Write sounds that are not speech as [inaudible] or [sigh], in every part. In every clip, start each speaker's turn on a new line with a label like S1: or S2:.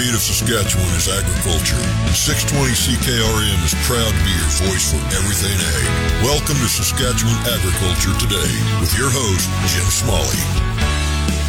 S1: Heartbeat of Saskatchewan is agriculture. and 620 CKRM is proud to be your voice for everything ag. Welcome to Saskatchewan Agriculture Today with your host, Jim Smalley.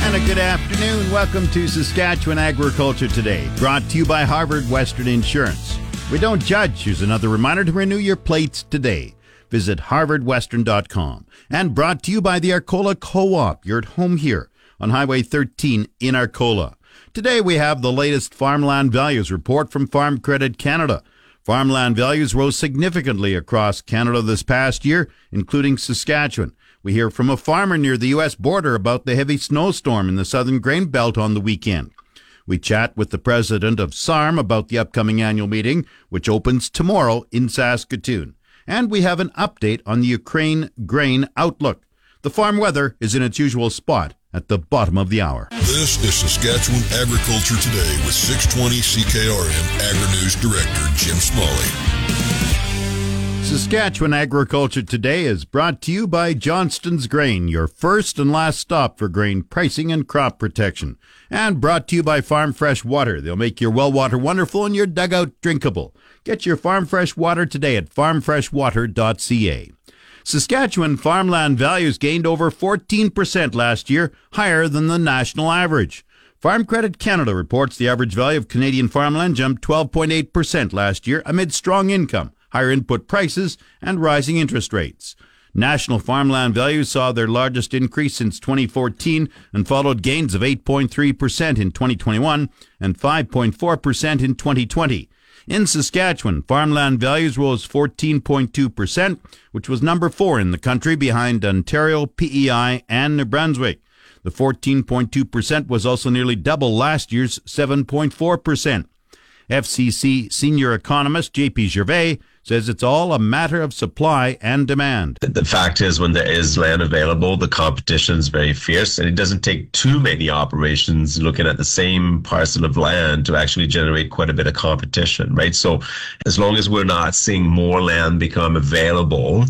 S2: And a good afternoon. Welcome to Saskatchewan Agriculture Today, brought to you by Harvard Western Insurance. We don't judge. Here's another reminder to renew your plates today. Visit harvardwestern.com. And brought to you by the Arcola Co-op. You're at home here on Highway 13 in Arcola. Today we have the latest farmland values report from Farm Credit Canada. Farmland values rose significantly across Canada this past year, including Saskatchewan. We hear from a farmer near the U.S. border about the heavy snowstorm in the southern grain belt on the weekend. We chat with the president of SARM about the upcoming annual meeting, which opens tomorrow in Saskatoon. And we have an update on the Ukraine grain outlook. The farm weather is in its usual spot at the bottom of the hour.
S1: This is Saskatchewan Agriculture Today with 620 CKRM Agri-News Director Jim Smalley.
S2: Saskatchewan Agriculture Today is brought to you by Johnston's Grain, your first and last stop for grain pricing and crop protection. And brought to you by Farm Fresh Water. They'll make your well water wonderful and your dugout drinkable. Get your Farm Fresh Water today at farmfreshwater.ca. Saskatchewan farmland values gained over 14% last year, higher than the national average. Farm Credit Canada reports the average value of Canadian farmland jumped 12.8% last year amid strong income, higher input prices, and rising interest rates. National farmland values saw their largest increase since 2014 and followed gains of 8.3% in 2021 and 5.4% in 2020. In Saskatchewan, farmland values rose 14.2%, which was number four in the country behind Ontario, PEI, and New Brunswick. The 14.2% was also nearly double last year's 7.4%. FCC senior economist J.P. Gervais says it's all a matter of supply and demand.
S3: The fact is, when there is land available, the competition is very fierce, and it doesn't take too many operations looking at the same parcel of land to actually generate quite a bit of competition, right? So, as long as we're not seeing more land become available,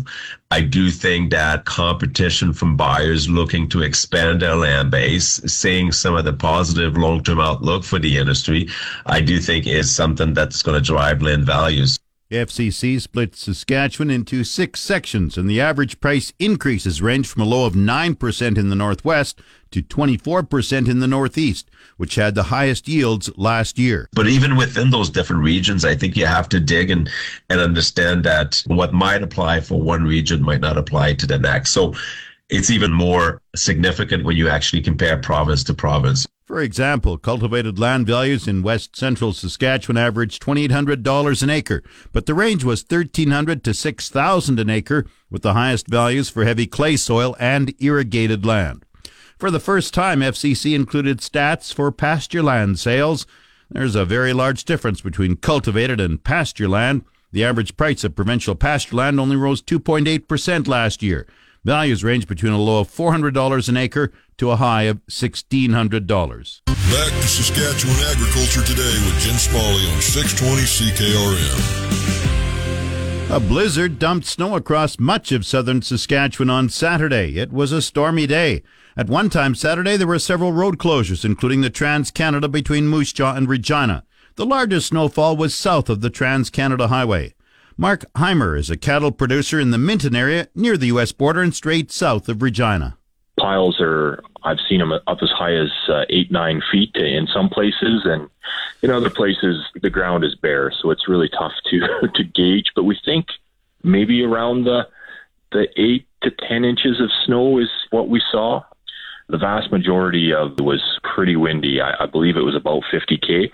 S3: I do think that competition from buyers looking to expand their land base, seeing some of the positive long term outlook for the industry, I do think is something that's going to drive land values.
S2: FCC split Saskatchewan into six sections, and the average price increases range from a low of 9% in the northwest to 24% in the northeast, which had the highest yields last year.
S3: But even within those different regions, I think you have to dig and, and understand that what might apply for one region might not apply to the next. So it's even more significant when you actually compare province to province.
S2: For example, cultivated land values in west central Saskatchewan averaged $2,800 an acre, but the range was $1,300 to $6,000 an acre, with the highest values for heavy clay soil and irrigated land. For the first time, FCC included stats for pasture land sales. There's a very large difference between cultivated and pasture land. The average price of provincial pasture land only rose 2.8% last year. Values range between a low of $400 an acre to a high of $1,600.
S1: Back to Saskatchewan Agriculture Today with Jim Smalley on 620 CKRM.
S2: A blizzard dumped snow across much of southern Saskatchewan on Saturday. It was a stormy day. At one time Saturday, there were several road closures, including the Trans Canada between Moose Jaw and Regina. The largest snowfall was south of the Trans Canada Highway. Mark Heimer is a cattle producer in the Minton area near the U.S. border and straight south of Regina.
S4: Piles are, I've seen them up as high as uh, eight, nine feet in some places, and in other places the ground is bare, so it's really tough to [laughs] to gauge. But we think maybe around the the eight to ten inches of snow is what we saw. The vast majority of it was pretty windy. I, I believe it was about 50k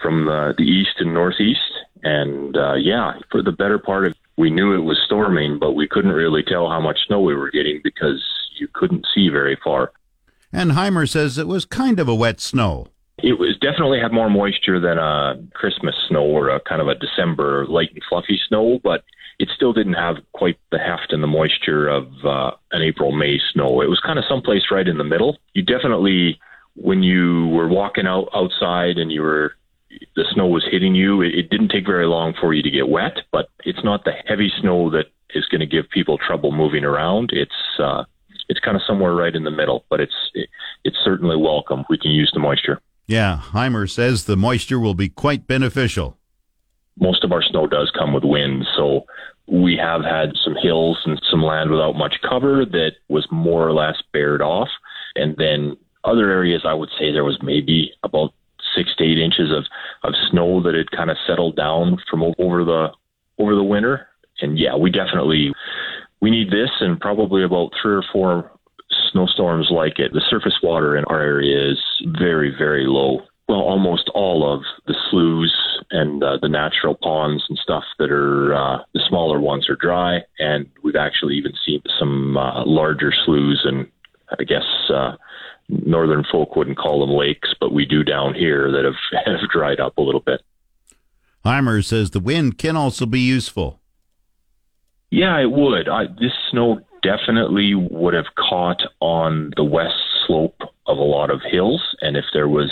S4: from the, the east and northeast and uh, yeah, for the better part of we knew it was storming, but we couldn't really tell how much snow we were getting because you couldn't see very far.
S2: And Heimer says it was kind of a wet snow.
S4: It was definitely had more moisture than a Christmas snow or a kind of a December light and fluffy snow, but it still didn't have quite the heft and the moisture of uh, an April May snow. It was kind of someplace right in the middle. You definitely, when you were walking out outside and you were the snow was hitting you, it, it didn't take very long for you to get wet. But it's not the heavy snow that is going to give people trouble moving around. It's uh, it's kind of somewhere right in the middle, but it's it, it's certainly welcome. We can use the moisture.
S2: Yeah, Heimer says the moisture will be quite beneficial.
S4: Most of our snow does come with wind, so we have had some hills and some land without much cover that was more or less bared off, and then other areas I would say there was maybe about six to eight inches of of snow that had kind of settled down from over the over the winter. And yeah, we definitely we need this and probably about three or four snowstorms like it. The surface water in our area is very very low. Well, almost all of the sloughs and uh, the natural ponds and stuff that are uh, the smaller ones are dry, and we've actually even seen some uh, larger sloughs and I guess uh, northern folk wouldn't call them lakes, but we do down here that have, [laughs] have dried up a little bit.
S2: Heimer says the wind can also be useful.
S4: Yeah, it would. I, this snow definitely would have caught on the west slope of a lot of hills, and if there was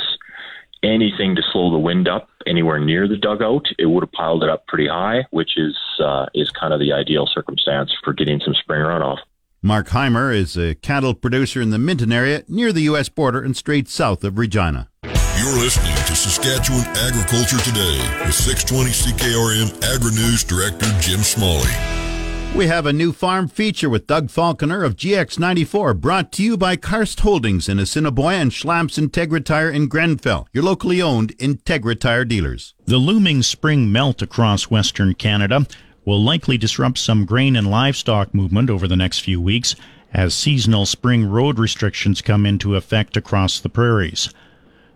S4: anything to slow the wind up anywhere near the dugout, it would have piled it up pretty high, which is uh, is kind of the ideal circumstance for getting some spring runoff.
S2: Mark Heimer is a cattle producer in the Minton area near the U.S. border and straight south of Regina.
S1: You're listening to Saskatchewan Agriculture Today with 620 CKRM Agri News Director Jim Smalley.
S2: We have a new farm feature with Doug Falconer of GX94 brought to you by Karst Holdings in Assiniboia and Schlamps Integra Tire in Grenfell, your locally owned Integra Tire dealers.
S5: The looming spring melt across Western Canada will likely disrupt some grain and livestock movement over the next few weeks as seasonal spring road restrictions come into effect across the prairies.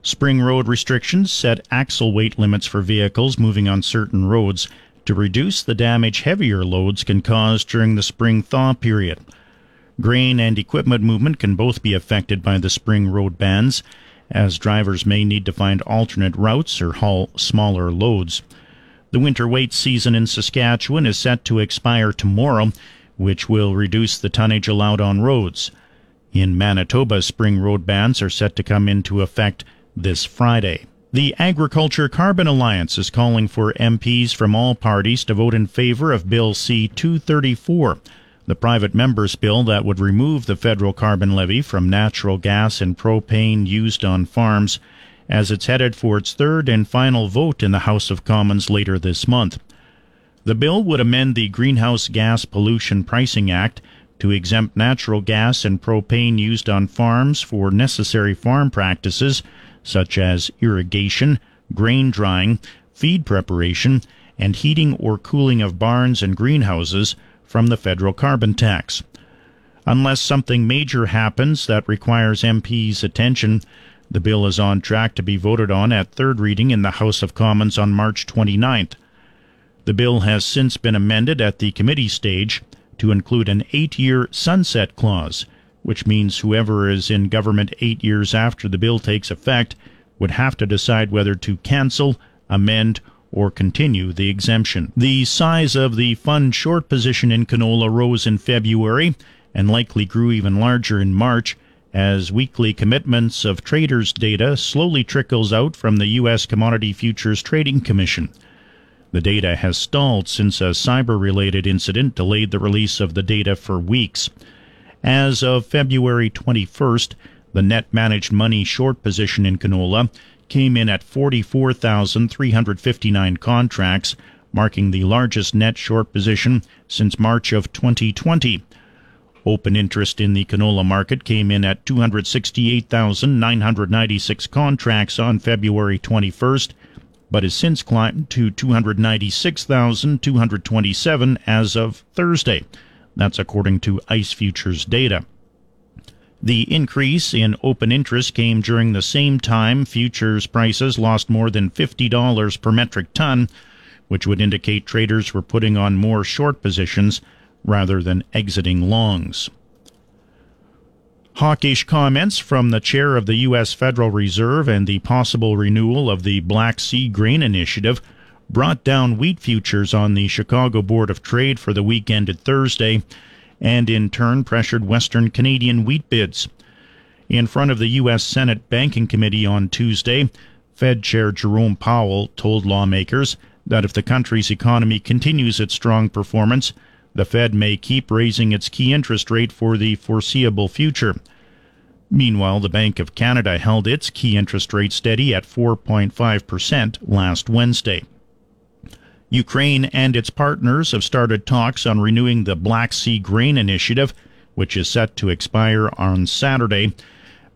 S5: Spring road restrictions set axle weight limits for vehicles moving on certain roads to reduce the damage heavier loads can cause during the spring thaw period. Grain and equipment movement can both be affected by the spring road bans, as drivers may need to find alternate routes or haul smaller loads. The winter weight season in Saskatchewan is set to expire tomorrow, which will reduce the tonnage allowed on roads. In Manitoba, spring road bans are set to come into effect this Friday. The Agriculture Carbon Alliance is calling for MPs from all parties to vote in favor of Bill C 234, the private member's bill that would remove the federal carbon levy from natural gas and propane used on farms as it's headed for its third and final vote in the House of Commons later this month. The bill would amend the Greenhouse Gas Pollution Pricing Act to exempt natural gas and propane used on farms for necessary farm practices such as irrigation, grain drying, feed preparation, and heating or cooling of barns and greenhouses from the federal carbon tax. Unless something major happens that requires MPs' attention, the bill is on track to be voted on at third reading in the House of Commons on March 29th. The bill has since been amended at the committee stage to include an eight year sunset clause, which means whoever is in government eight years after the bill takes effect would have to decide whether to cancel, amend, or continue the exemption. The size of the fund short position in canola rose in February and likely grew even larger in March as weekly commitments of traders' data slowly trickles out from the U.S. Commodity Futures Trading Commission. The data has stalled since a cyber related incident delayed the release of the data for weeks. As of February 21st, the net managed money short position in canola came in at 44,359 contracts, marking the largest net short position since March of 2020. Open interest in the canola market came in at 268,996 contracts on February 21st, but has since climbed to 296,227 as of Thursday. That's according to ICE Futures data. The increase in open interest came during the same time futures prices lost more than $50 per metric ton, which would indicate traders were putting on more short positions rather than exiting longs. Hawkish comments from the chair of the U.S. Federal Reserve and the possible renewal of the Black Sea Grain Initiative brought down wheat futures on the Chicago Board of Trade for the week ended Thursday, and in turn pressured Western Canadian wheat bids. In front of the U.S. Senate Banking Committee on Tuesday, Fed Chair Jerome Powell told lawmakers that if the country's economy continues its strong performance, the Fed may keep raising its key interest rate for the foreseeable future. Meanwhile, the Bank of Canada held its key interest rate steady at 4.5% last Wednesday. Ukraine and its partners have started talks on renewing the Black Sea Grain Initiative, which is set to expire on Saturday.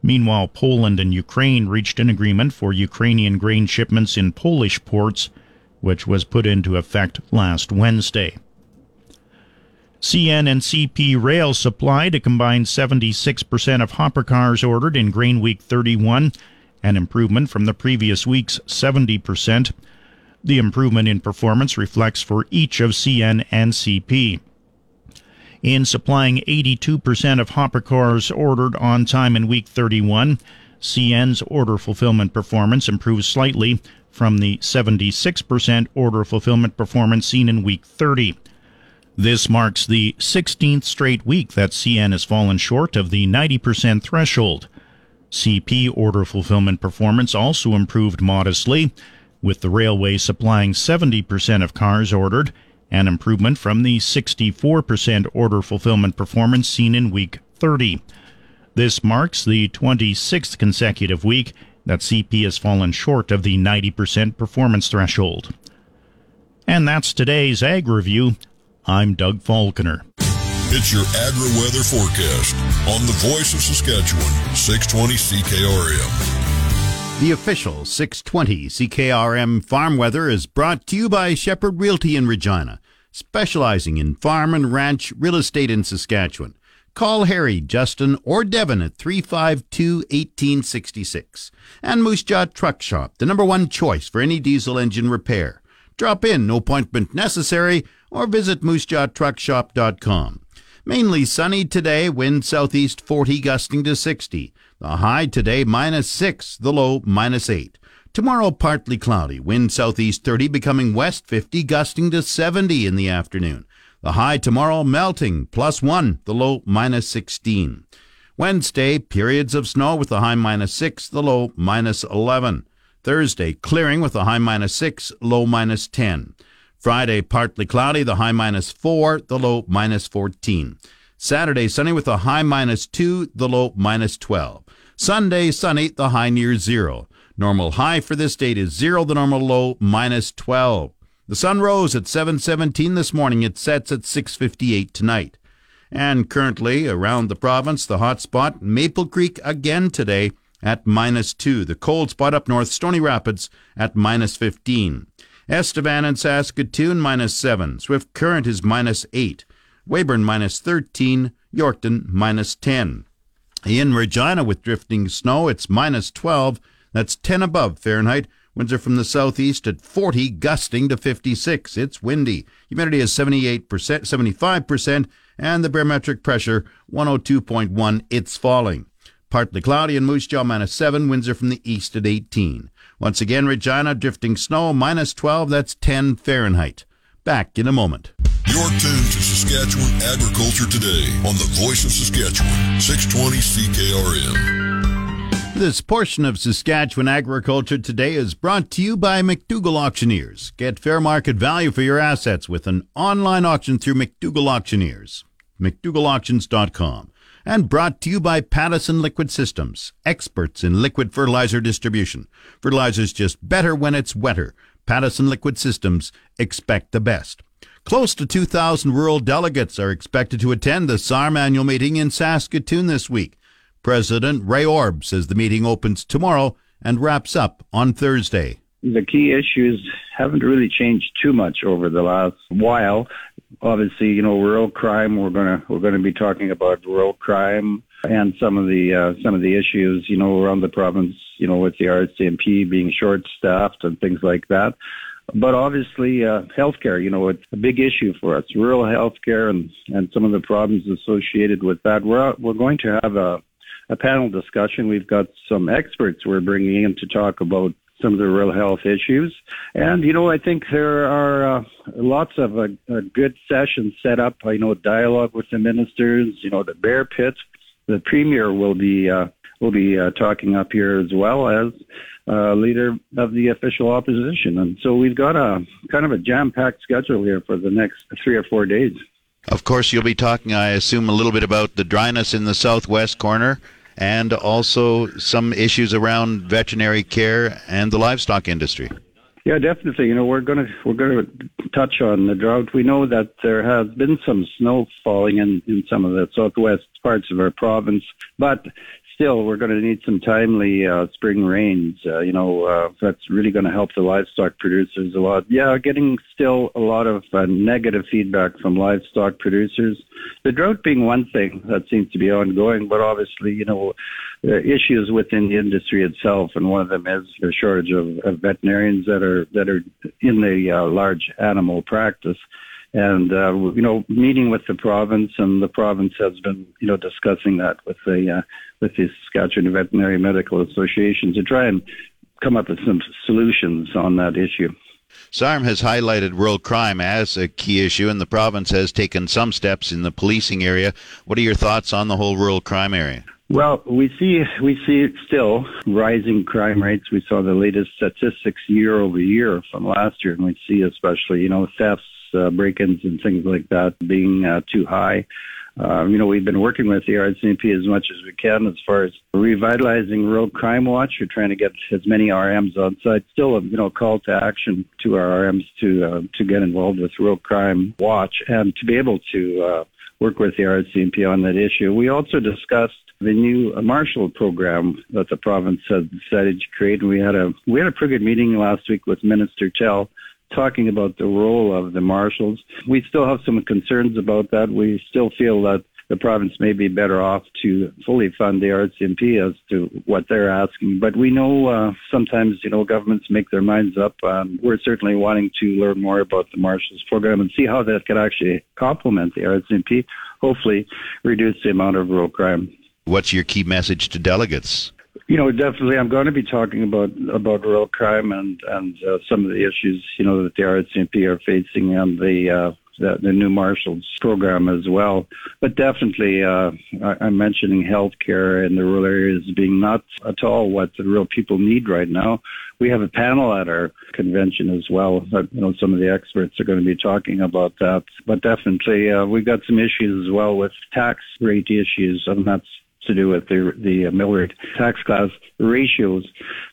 S5: Meanwhile, Poland and Ukraine reached an agreement for Ukrainian grain shipments in Polish ports, which was put into effect last Wednesday. CN and CP Rail supplied a combined 76% of hopper cars ordered in Grain Week 31, an improvement from the previous week's 70%. The improvement in performance reflects for each of CN and CP. In supplying 82% of hopper cars ordered on time in week 31, CN's order fulfillment performance improved slightly from the 76% order fulfillment performance seen in week 30. This marks the 16th straight week that CN has fallen short of the 90% threshold. CP order fulfillment performance also improved modestly with the railway supplying 70% of cars ordered, an improvement from the 64% order fulfillment performance seen in week 30. This marks the 26th consecutive week that CP has fallen short of the 90% performance threshold. And that's today's Ag Review. I'm Doug Falconer.
S1: It's your agri weather forecast on the voice of Saskatchewan, 620 CKRM.
S2: The official 620 CKRM farm weather is brought to you by Shepherd Realty in Regina, specializing in farm and ranch real estate in Saskatchewan. Call Harry, Justin, or Devin at 352 1866. And Moose Jaw Truck Shop, the number one choice for any diesel engine repair. Drop in, no appointment necessary, or visit moosejawtruckshop.com. Mainly sunny today, wind southeast 40 gusting to 60. The high today minus 6, the low minus 8. Tomorrow partly cloudy, wind southeast 30 becoming west 50 gusting to 70 in the afternoon. The high tomorrow melting plus 1, the low minus 16. Wednesday, periods of snow with the high minus 6, the low minus 11. Thursday, clearing with the high minus 6, low minus 10. Friday, partly cloudy, the high minus 4, the low minus 14. Saturday, sunny with a high minus 2, the low minus 12. Sunday, sunny, the high near zero. Normal high for this date is zero, the normal low minus 12. The sun rose at 7:17 this morning. It sets at 6:58 tonight. And currently around the province, the hot spot Maple Creek again today at minus 2. The cold spot up north Stony Rapids at minus 15. Estevan and Saskatoon minus 7. Swift Current is minus 8. Weyburn minus 13. Yorkton minus 10. In Regina with drifting snow, it's minus 12. That's 10 above Fahrenheit. Winds are from the southeast at 40, gusting to 56. It's windy. Humidity is 78%, 75%, and the barometric pressure 102.1. It's falling. Partly cloudy in Moose Jaw, minus 7. Winds are from the east at 18. Once again, Regina, drifting snow, minus 12. That's 10 Fahrenheit. Back in a moment.
S1: You're tuned to Saskatchewan Agriculture Today on the Voice of Saskatchewan, 620 CKRM.
S2: This portion of Saskatchewan Agriculture Today is brought to you by McDougall Auctioneers. Get fair market value for your assets with an online auction through McDougall Auctioneers. McDougallAuctions.com. And brought to you by Pattison Liquid Systems, experts in liquid fertilizer distribution. Fertilizer's just better when it's wetter. Pattison Liquid Systems expect the best. Close to 2,000 rural delegates are expected to attend the SARM annual meeting in Saskatoon this week. President Ray Orb says the meeting opens tomorrow and wraps up on Thursday.
S6: The key issues haven't really changed too much over the last while. Obviously, you know, rural crime. We're gonna we're gonna be talking about rural crime and some of the uh, some of the issues, you know, around the province. You know, with the RCMP being short-staffed and things like that. But obviously, uh, healthcare, you know, it's a big issue for us. Rural healthcare and, and some of the problems associated with that. We're, we're going to have a, a panel discussion. We've got some experts we're bringing in to talk about some of the real health issues. And, you know, I think there are uh, lots of uh, uh, good sessions set up. I know dialogue with the ministers, you know, the bear pit. The premier will be uh, will be uh, talking up here as well as uh, leader of the official opposition. And so we've got a kind of a jam packed schedule here for the next three or four days.
S2: Of course, you'll be talking, I assume, a little bit about the dryness in the southwest corner and also some issues around veterinary care and the livestock industry.
S6: Yeah, definitely. You know, we're going to we're going to touch on the drought. We know that there has been some snow falling in in some of the southwest parts of our province, but still, we're going to need some timely uh, spring rains. Uh, you know, uh, that's really going to help the livestock producers a lot. Yeah, getting still a lot of uh, negative feedback from livestock producers. The drought being one thing that seems to be ongoing, but obviously, you know, issues within the industry itself, and one of them is the shortage of, of veterinarians that are that are in the uh, large animal practice and uh, you know, meeting with the province, and the province has been you know discussing that with the uh, with the Saskatchewan Veterinary Medical Association to try and come up with some solutions on that issue.
S2: SARM has highlighted rural crime as a key issue, and the province has taken some steps in the policing area. What are your thoughts on the whole rural crime area?
S6: Well, we see we see still rising crime rates. We saw the latest statistics year over year from last year, and we see especially you know thefts uh, break-ins and things like that being uh, too high. Uh, you know, we've been working with the RCMP as much as we can as far as revitalizing Rural Crime Watch. We're trying to get as many RMs on site. Still, a you know, call to action to our RMs to uh, to get involved with Rural Crime Watch and to be able to uh, work with the RCMP on that issue. We also discussed the new Marshal program that the province has decided to create. And we had a we had a pretty good meeting last week with Minister Tell talking about the role of the marshals. We still have some concerns about that. We still feel that the province may be better off to fully fund the RCMP as to what they're asking. But we know uh, sometimes, you know, governments make their minds up. Um, we're certainly wanting to learn more about the Marshals program and see how that could actually complement the RCMP, hopefully reduce the amount of rural crime.
S2: What's your key message to delegates?
S6: You know, definitely, I'm going to be talking about about rural crime and and uh, some of the issues you know that the RCMP are facing and the uh, the, the new Marshals program as well. But definitely, uh, I, I'm mentioning healthcare in the rural areas being not at all what the real people need right now. We have a panel at our convention as well. That, you know, some of the experts are going to be talking about that. But definitely, uh, we've got some issues as well with tax rate issues, and that's to do with the the uh, tax class ratios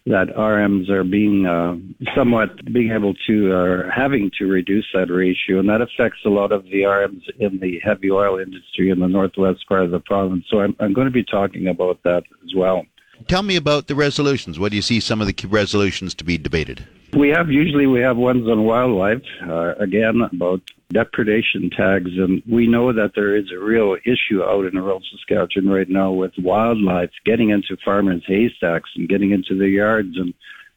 S6: that RMs are being uh, somewhat being able to or uh, having to reduce that ratio, and that affects a lot of the RMs in the heavy oil industry in the northwest part of the province. So I'm, I'm going to be talking about that as well.
S2: Tell me about the resolutions. What do you see some of the resolutions to be debated?
S6: We have usually we have ones on wildlife. Uh, again, about depredation tags, and we know that there is a real issue out in rural Saskatchewan right now with wildlife getting into farmers' haystacks and getting into their yards and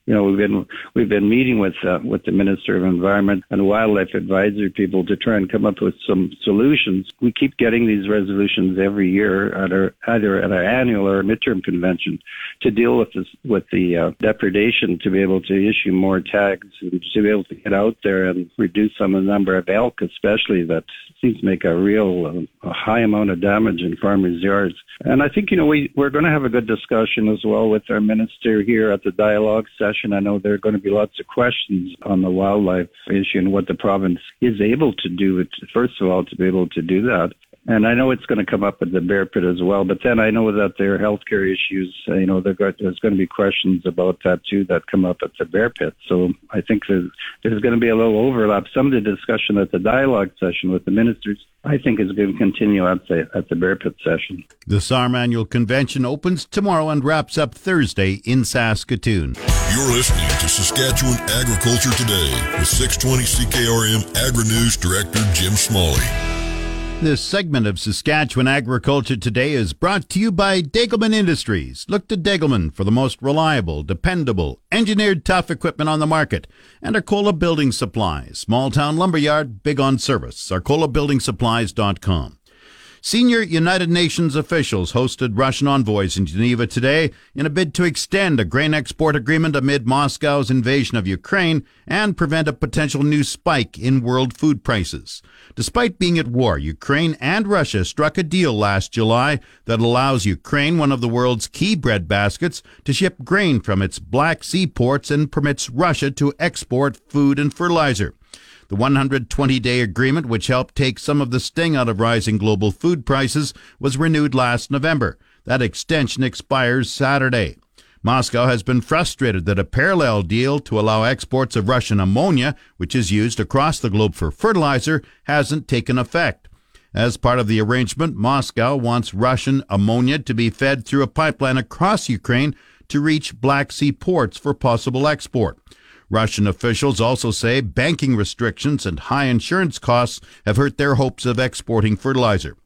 S6: you know, we've been we've been meeting with uh, with the Minister of Environment and Wildlife Advisory people to try and come up with some solutions. We keep getting these resolutions every year at our either at our annual or midterm convention to deal with this with the uh, depredation, to be able to issue more tags and to be able to get out there and reduce some of the number of elk, especially that seems to make a real uh, a high amount of damage in farmers' yards. And I think you know we we're going to have a good discussion as well with our minister here at the dialogue session session. I know there are going to be lots of questions on the wildlife issue and what the province is able to do, first of all, to be able to do that. And I know it's going to come up at the bear pit as well. But then I know that there are healthcare issues. Uh, you know, got, there's going to be questions about that too that come up at the bear pit. So I think there's, there's going to be a little overlap. Some of the discussion at the dialogue session with the ministers, I think, is going to continue at the at the bear pit session.
S2: The SARM annual convention opens tomorrow and wraps up Thursday in Saskatoon.
S1: You're listening to Saskatchewan Agriculture Today with 620 CKRM Agri News Director Jim Smalley.
S2: This segment of Saskatchewan Agriculture Today is brought to you by Degelman Industries. Look to Degelman for the most reliable, dependable, engineered tough equipment on the market. And Arcola Building Supplies, small town lumberyard, big on service. ArcolaBuildingSupplies.com. Senior United Nations officials hosted Russian envoys in Geneva today in a bid to extend a grain export agreement amid Moscow's invasion of Ukraine and prevent a potential new spike in world food prices. Despite being at war, Ukraine and Russia struck a deal last July that allows Ukraine, one of the world's key bread baskets, to ship grain from its Black Sea ports and permits Russia to export food and fertilizer. The 120 day agreement, which helped take some of the sting out of rising global food prices, was renewed last November. That extension expires Saturday. Moscow has been frustrated that a parallel deal to allow exports of Russian ammonia, which is used across the globe for fertilizer, hasn't taken effect. As part of the arrangement, Moscow wants Russian ammonia to be fed through a pipeline across Ukraine to reach Black Sea ports for possible export. Russian officials also say banking restrictions and high insurance costs have hurt their hopes of exporting fertilizer.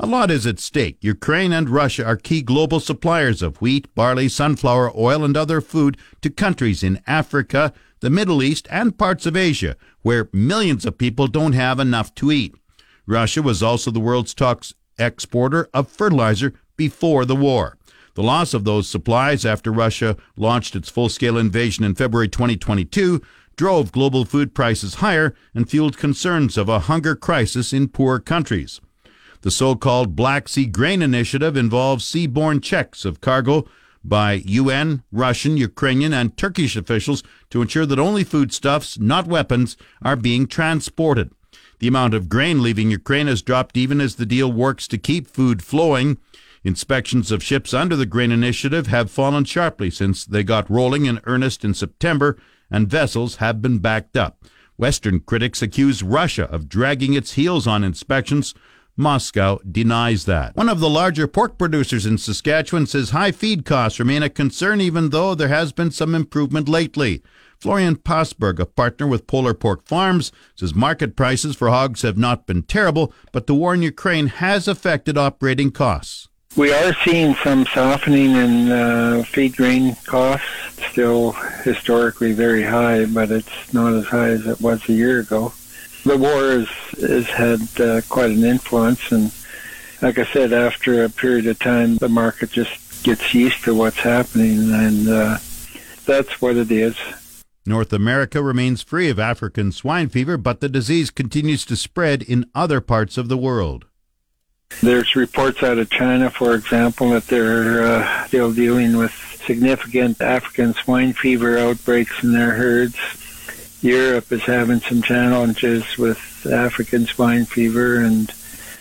S2: A lot is at stake. Ukraine and Russia are key global suppliers of wheat, barley, sunflower oil, and other food to countries in Africa, the Middle East, and parts of Asia, where millions of people don't have enough to eat. Russia was also the world's top exporter of fertilizer before the war. The loss of those supplies after Russia launched its full scale invasion in February 2022 drove global food prices higher and fueled concerns of a hunger crisis in poor countries. The so called Black Sea Grain Initiative involves seaborne checks of cargo by UN, Russian, Ukrainian, and Turkish officials to ensure that only foodstuffs, not weapons, are being transported. The amount of grain leaving Ukraine has dropped even as the deal works to keep food flowing. Inspections of ships under the grain initiative have fallen sharply since they got rolling in earnest in September, and vessels have been backed up. Western critics accuse Russia of dragging its heels on inspections. Moscow denies that. One of the larger pork producers in Saskatchewan says high feed costs remain a concern even though there has been some improvement lately. Florian Possberg, a partner with Polar Pork Farms, says market prices for hogs have not been terrible, but the war in Ukraine has affected operating costs.
S7: We are seeing some softening in uh, feed grain costs, still historically very high, but it's not as high as it was a year ago. The war has, has had uh, quite an influence, and like I said, after a period of time, the market just gets used to what's happening, and uh, that's what it is.
S2: North America remains free of African swine fever, but the disease continues to spread in other parts of the world.
S7: There's reports out of China, for example, that they're uh, still dealing with significant African swine fever outbreaks in their herds. Europe is having some challenges with African swine fever, and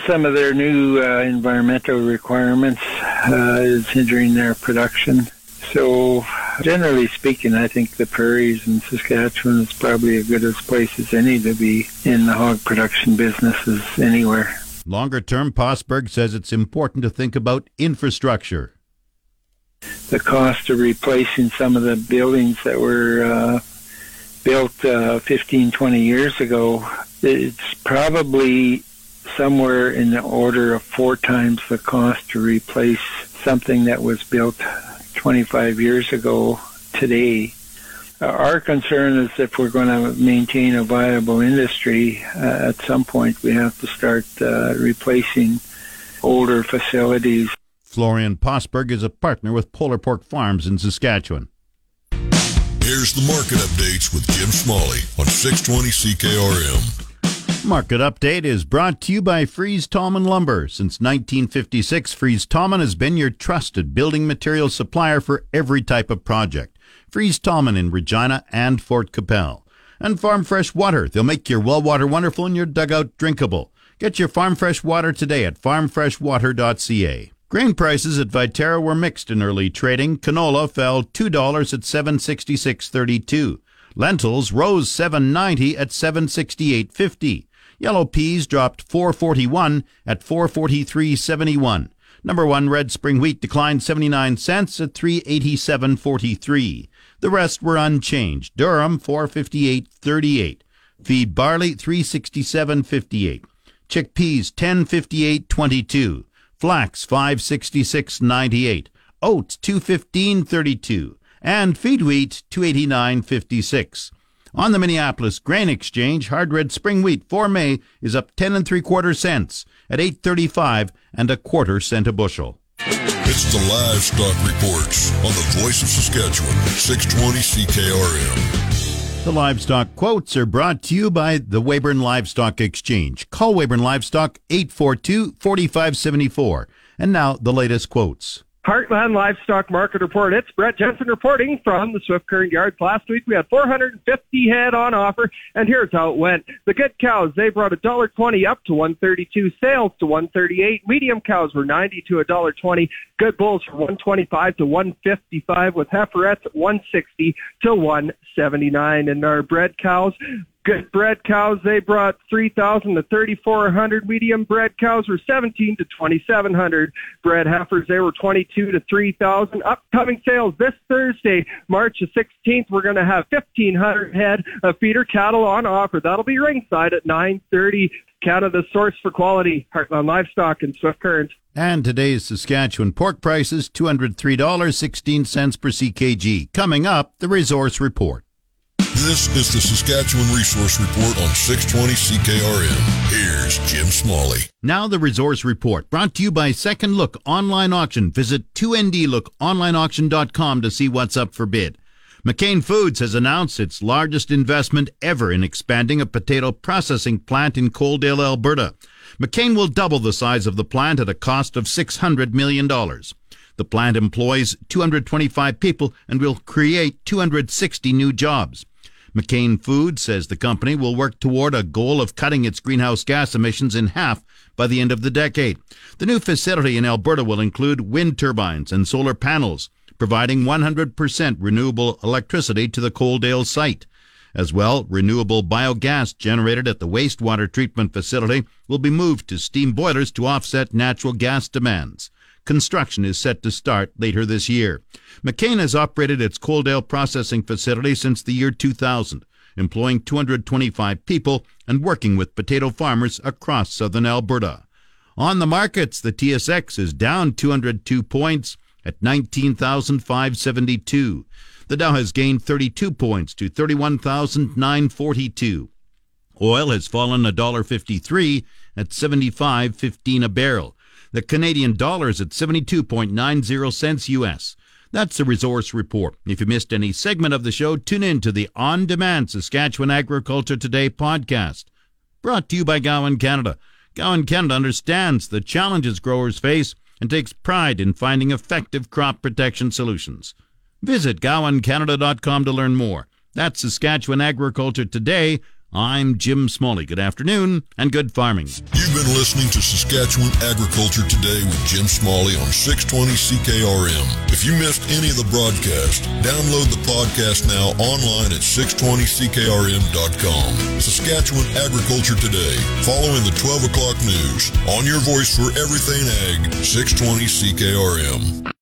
S7: some of their new uh, environmental requirements uh, is hindering their production. So, generally speaking, I think the prairies in Saskatchewan is probably as good a place as any to be in the hog production business as anywhere.
S2: Longer term, Possberg says it's important to think about infrastructure.
S7: The cost of replacing some of the buildings that were uh, built uh, 15, 20 years ago, it's probably somewhere in the order of four times the cost to replace something that was built 25 years ago today. Uh, our concern is if we're going to maintain a viable industry, uh, at some point we have to start uh, replacing older facilities.
S2: Florian Possberg is a partner with Polar Pork Farms in Saskatchewan.
S1: Here's the market updates with Jim Smalley on 620 CKRM.
S2: Market update is brought to you by Fries Tallman Lumber. Since 1956, Fries Tallman has been your trusted building material supplier for every type of project. Fries Tallman in Regina and Fort Qu'Appelle. And Farm Fresh Water. They'll make your well water wonderful and your dugout drinkable. Get your Farm Fresh Water today at farmfreshwater.ca. Grain prices at Viterra were mixed in early trading. Canola fell $2 at 766.32. Lentils rose 7.90 at 768.50. Yellow peas dropped 441 at 443.71. Number 1 red spring wheat declined 79 cents at 387.43. The rest were unchanged. Durum 458.38. Feed barley 367.58. Chickpeas 1058.22. Flax 566.98. Oats 215.32 and feed wheat 289.56. On the Minneapolis Grain Exchange, hard red spring wheat for May is up 10 and 3 quarter cents at 8.35 and a quarter cent a bushel.
S1: It's the livestock reports on the voice of Saskatchewan, 620 CKRM.
S2: The livestock quotes are brought to you by the Weyburn Livestock Exchange. Call Weyburn Livestock 842 4574. And now the latest quotes.
S8: Heartland Livestock Market Report. It's Brett Jensen reporting from the Swift Current Yards. Last week we had 450 head on offer, and here's how it went. The good cows, they brought a dollar twenty up to 132. Sales to 138. Medium cows were 90 to a dollar twenty. Good bulls from 125 to 155, with heiferettes at 160 to 179. And our bred cows, good bred cows, they brought 3,000 to 3,400. Medium bred cows were 17 to 2,700. Bred heifers, they were 22 to 3,000. Upcoming sales this Thursday, March the 16th, we're going to have 1,500 head of feeder cattle on offer. That'll be ringside at 930. Canada's source for quality, Heartland Livestock and Swift Current.
S2: And today's Saskatchewan pork prices, $203.16 per CKG. Coming up, the resource report.
S1: This is the Saskatchewan Resource Report on 620 CKRM. Here's Jim Smalley.
S2: Now the resource report, brought to you by Second Look Online Auction. Visit 2ndlookonlineauction.com to see what's up for bid. McCain Foods has announced its largest investment ever in expanding a potato processing plant in Coaldale, Alberta. McCain will double the size of the plant at a cost of $600 million. The plant employs 225 people and will create 260 new jobs. McCain Foods says the company will work toward a goal of cutting its greenhouse gas emissions in half by the end of the decade. The new facility in Alberta will include wind turbines and solar panels, providing 100% renewable electricity to the Coaldale site. As well, renewable biogas generated at the wastewater treatment facility will be moved to steam boilers to offset natural gas demands. Construction is set to start later this year. McCain has operated its Coaldale processing facility since the year 2000, employing 225 people and working with potato farmers across southern Alberta. On the markets, the TSX is down 202 points at 19,572. The Dow has gained 32 points to 31,942. Oil has fallen $1.53 at 75.15 a barrel. The Canadian dollar is at 72.90 cents US. That's the resource report. If you missed any segment of the show, tune in to the on demand Saskatchewan Agriculture Today podcast. Brought to you by Gowan Canada. Gowan Canada understands the challenges growers face and takes pride in finding effective crop protection solutions. Visit gowancanada.com to learn more. That's Saskatchewan Agriculture Today. I'm Jim Smalley. Good afternoon and good farming.
S1: You've been listening to Saskatchewan Agriculture Today with Jim Smalley on 620 CKRM. If you missed any of the broadcast, download the podcast now online at 620CKRM.com. Saskatchewan Agriculture Today, following the 12 o'clock news. On your voice for everything ag, 620 CKRM.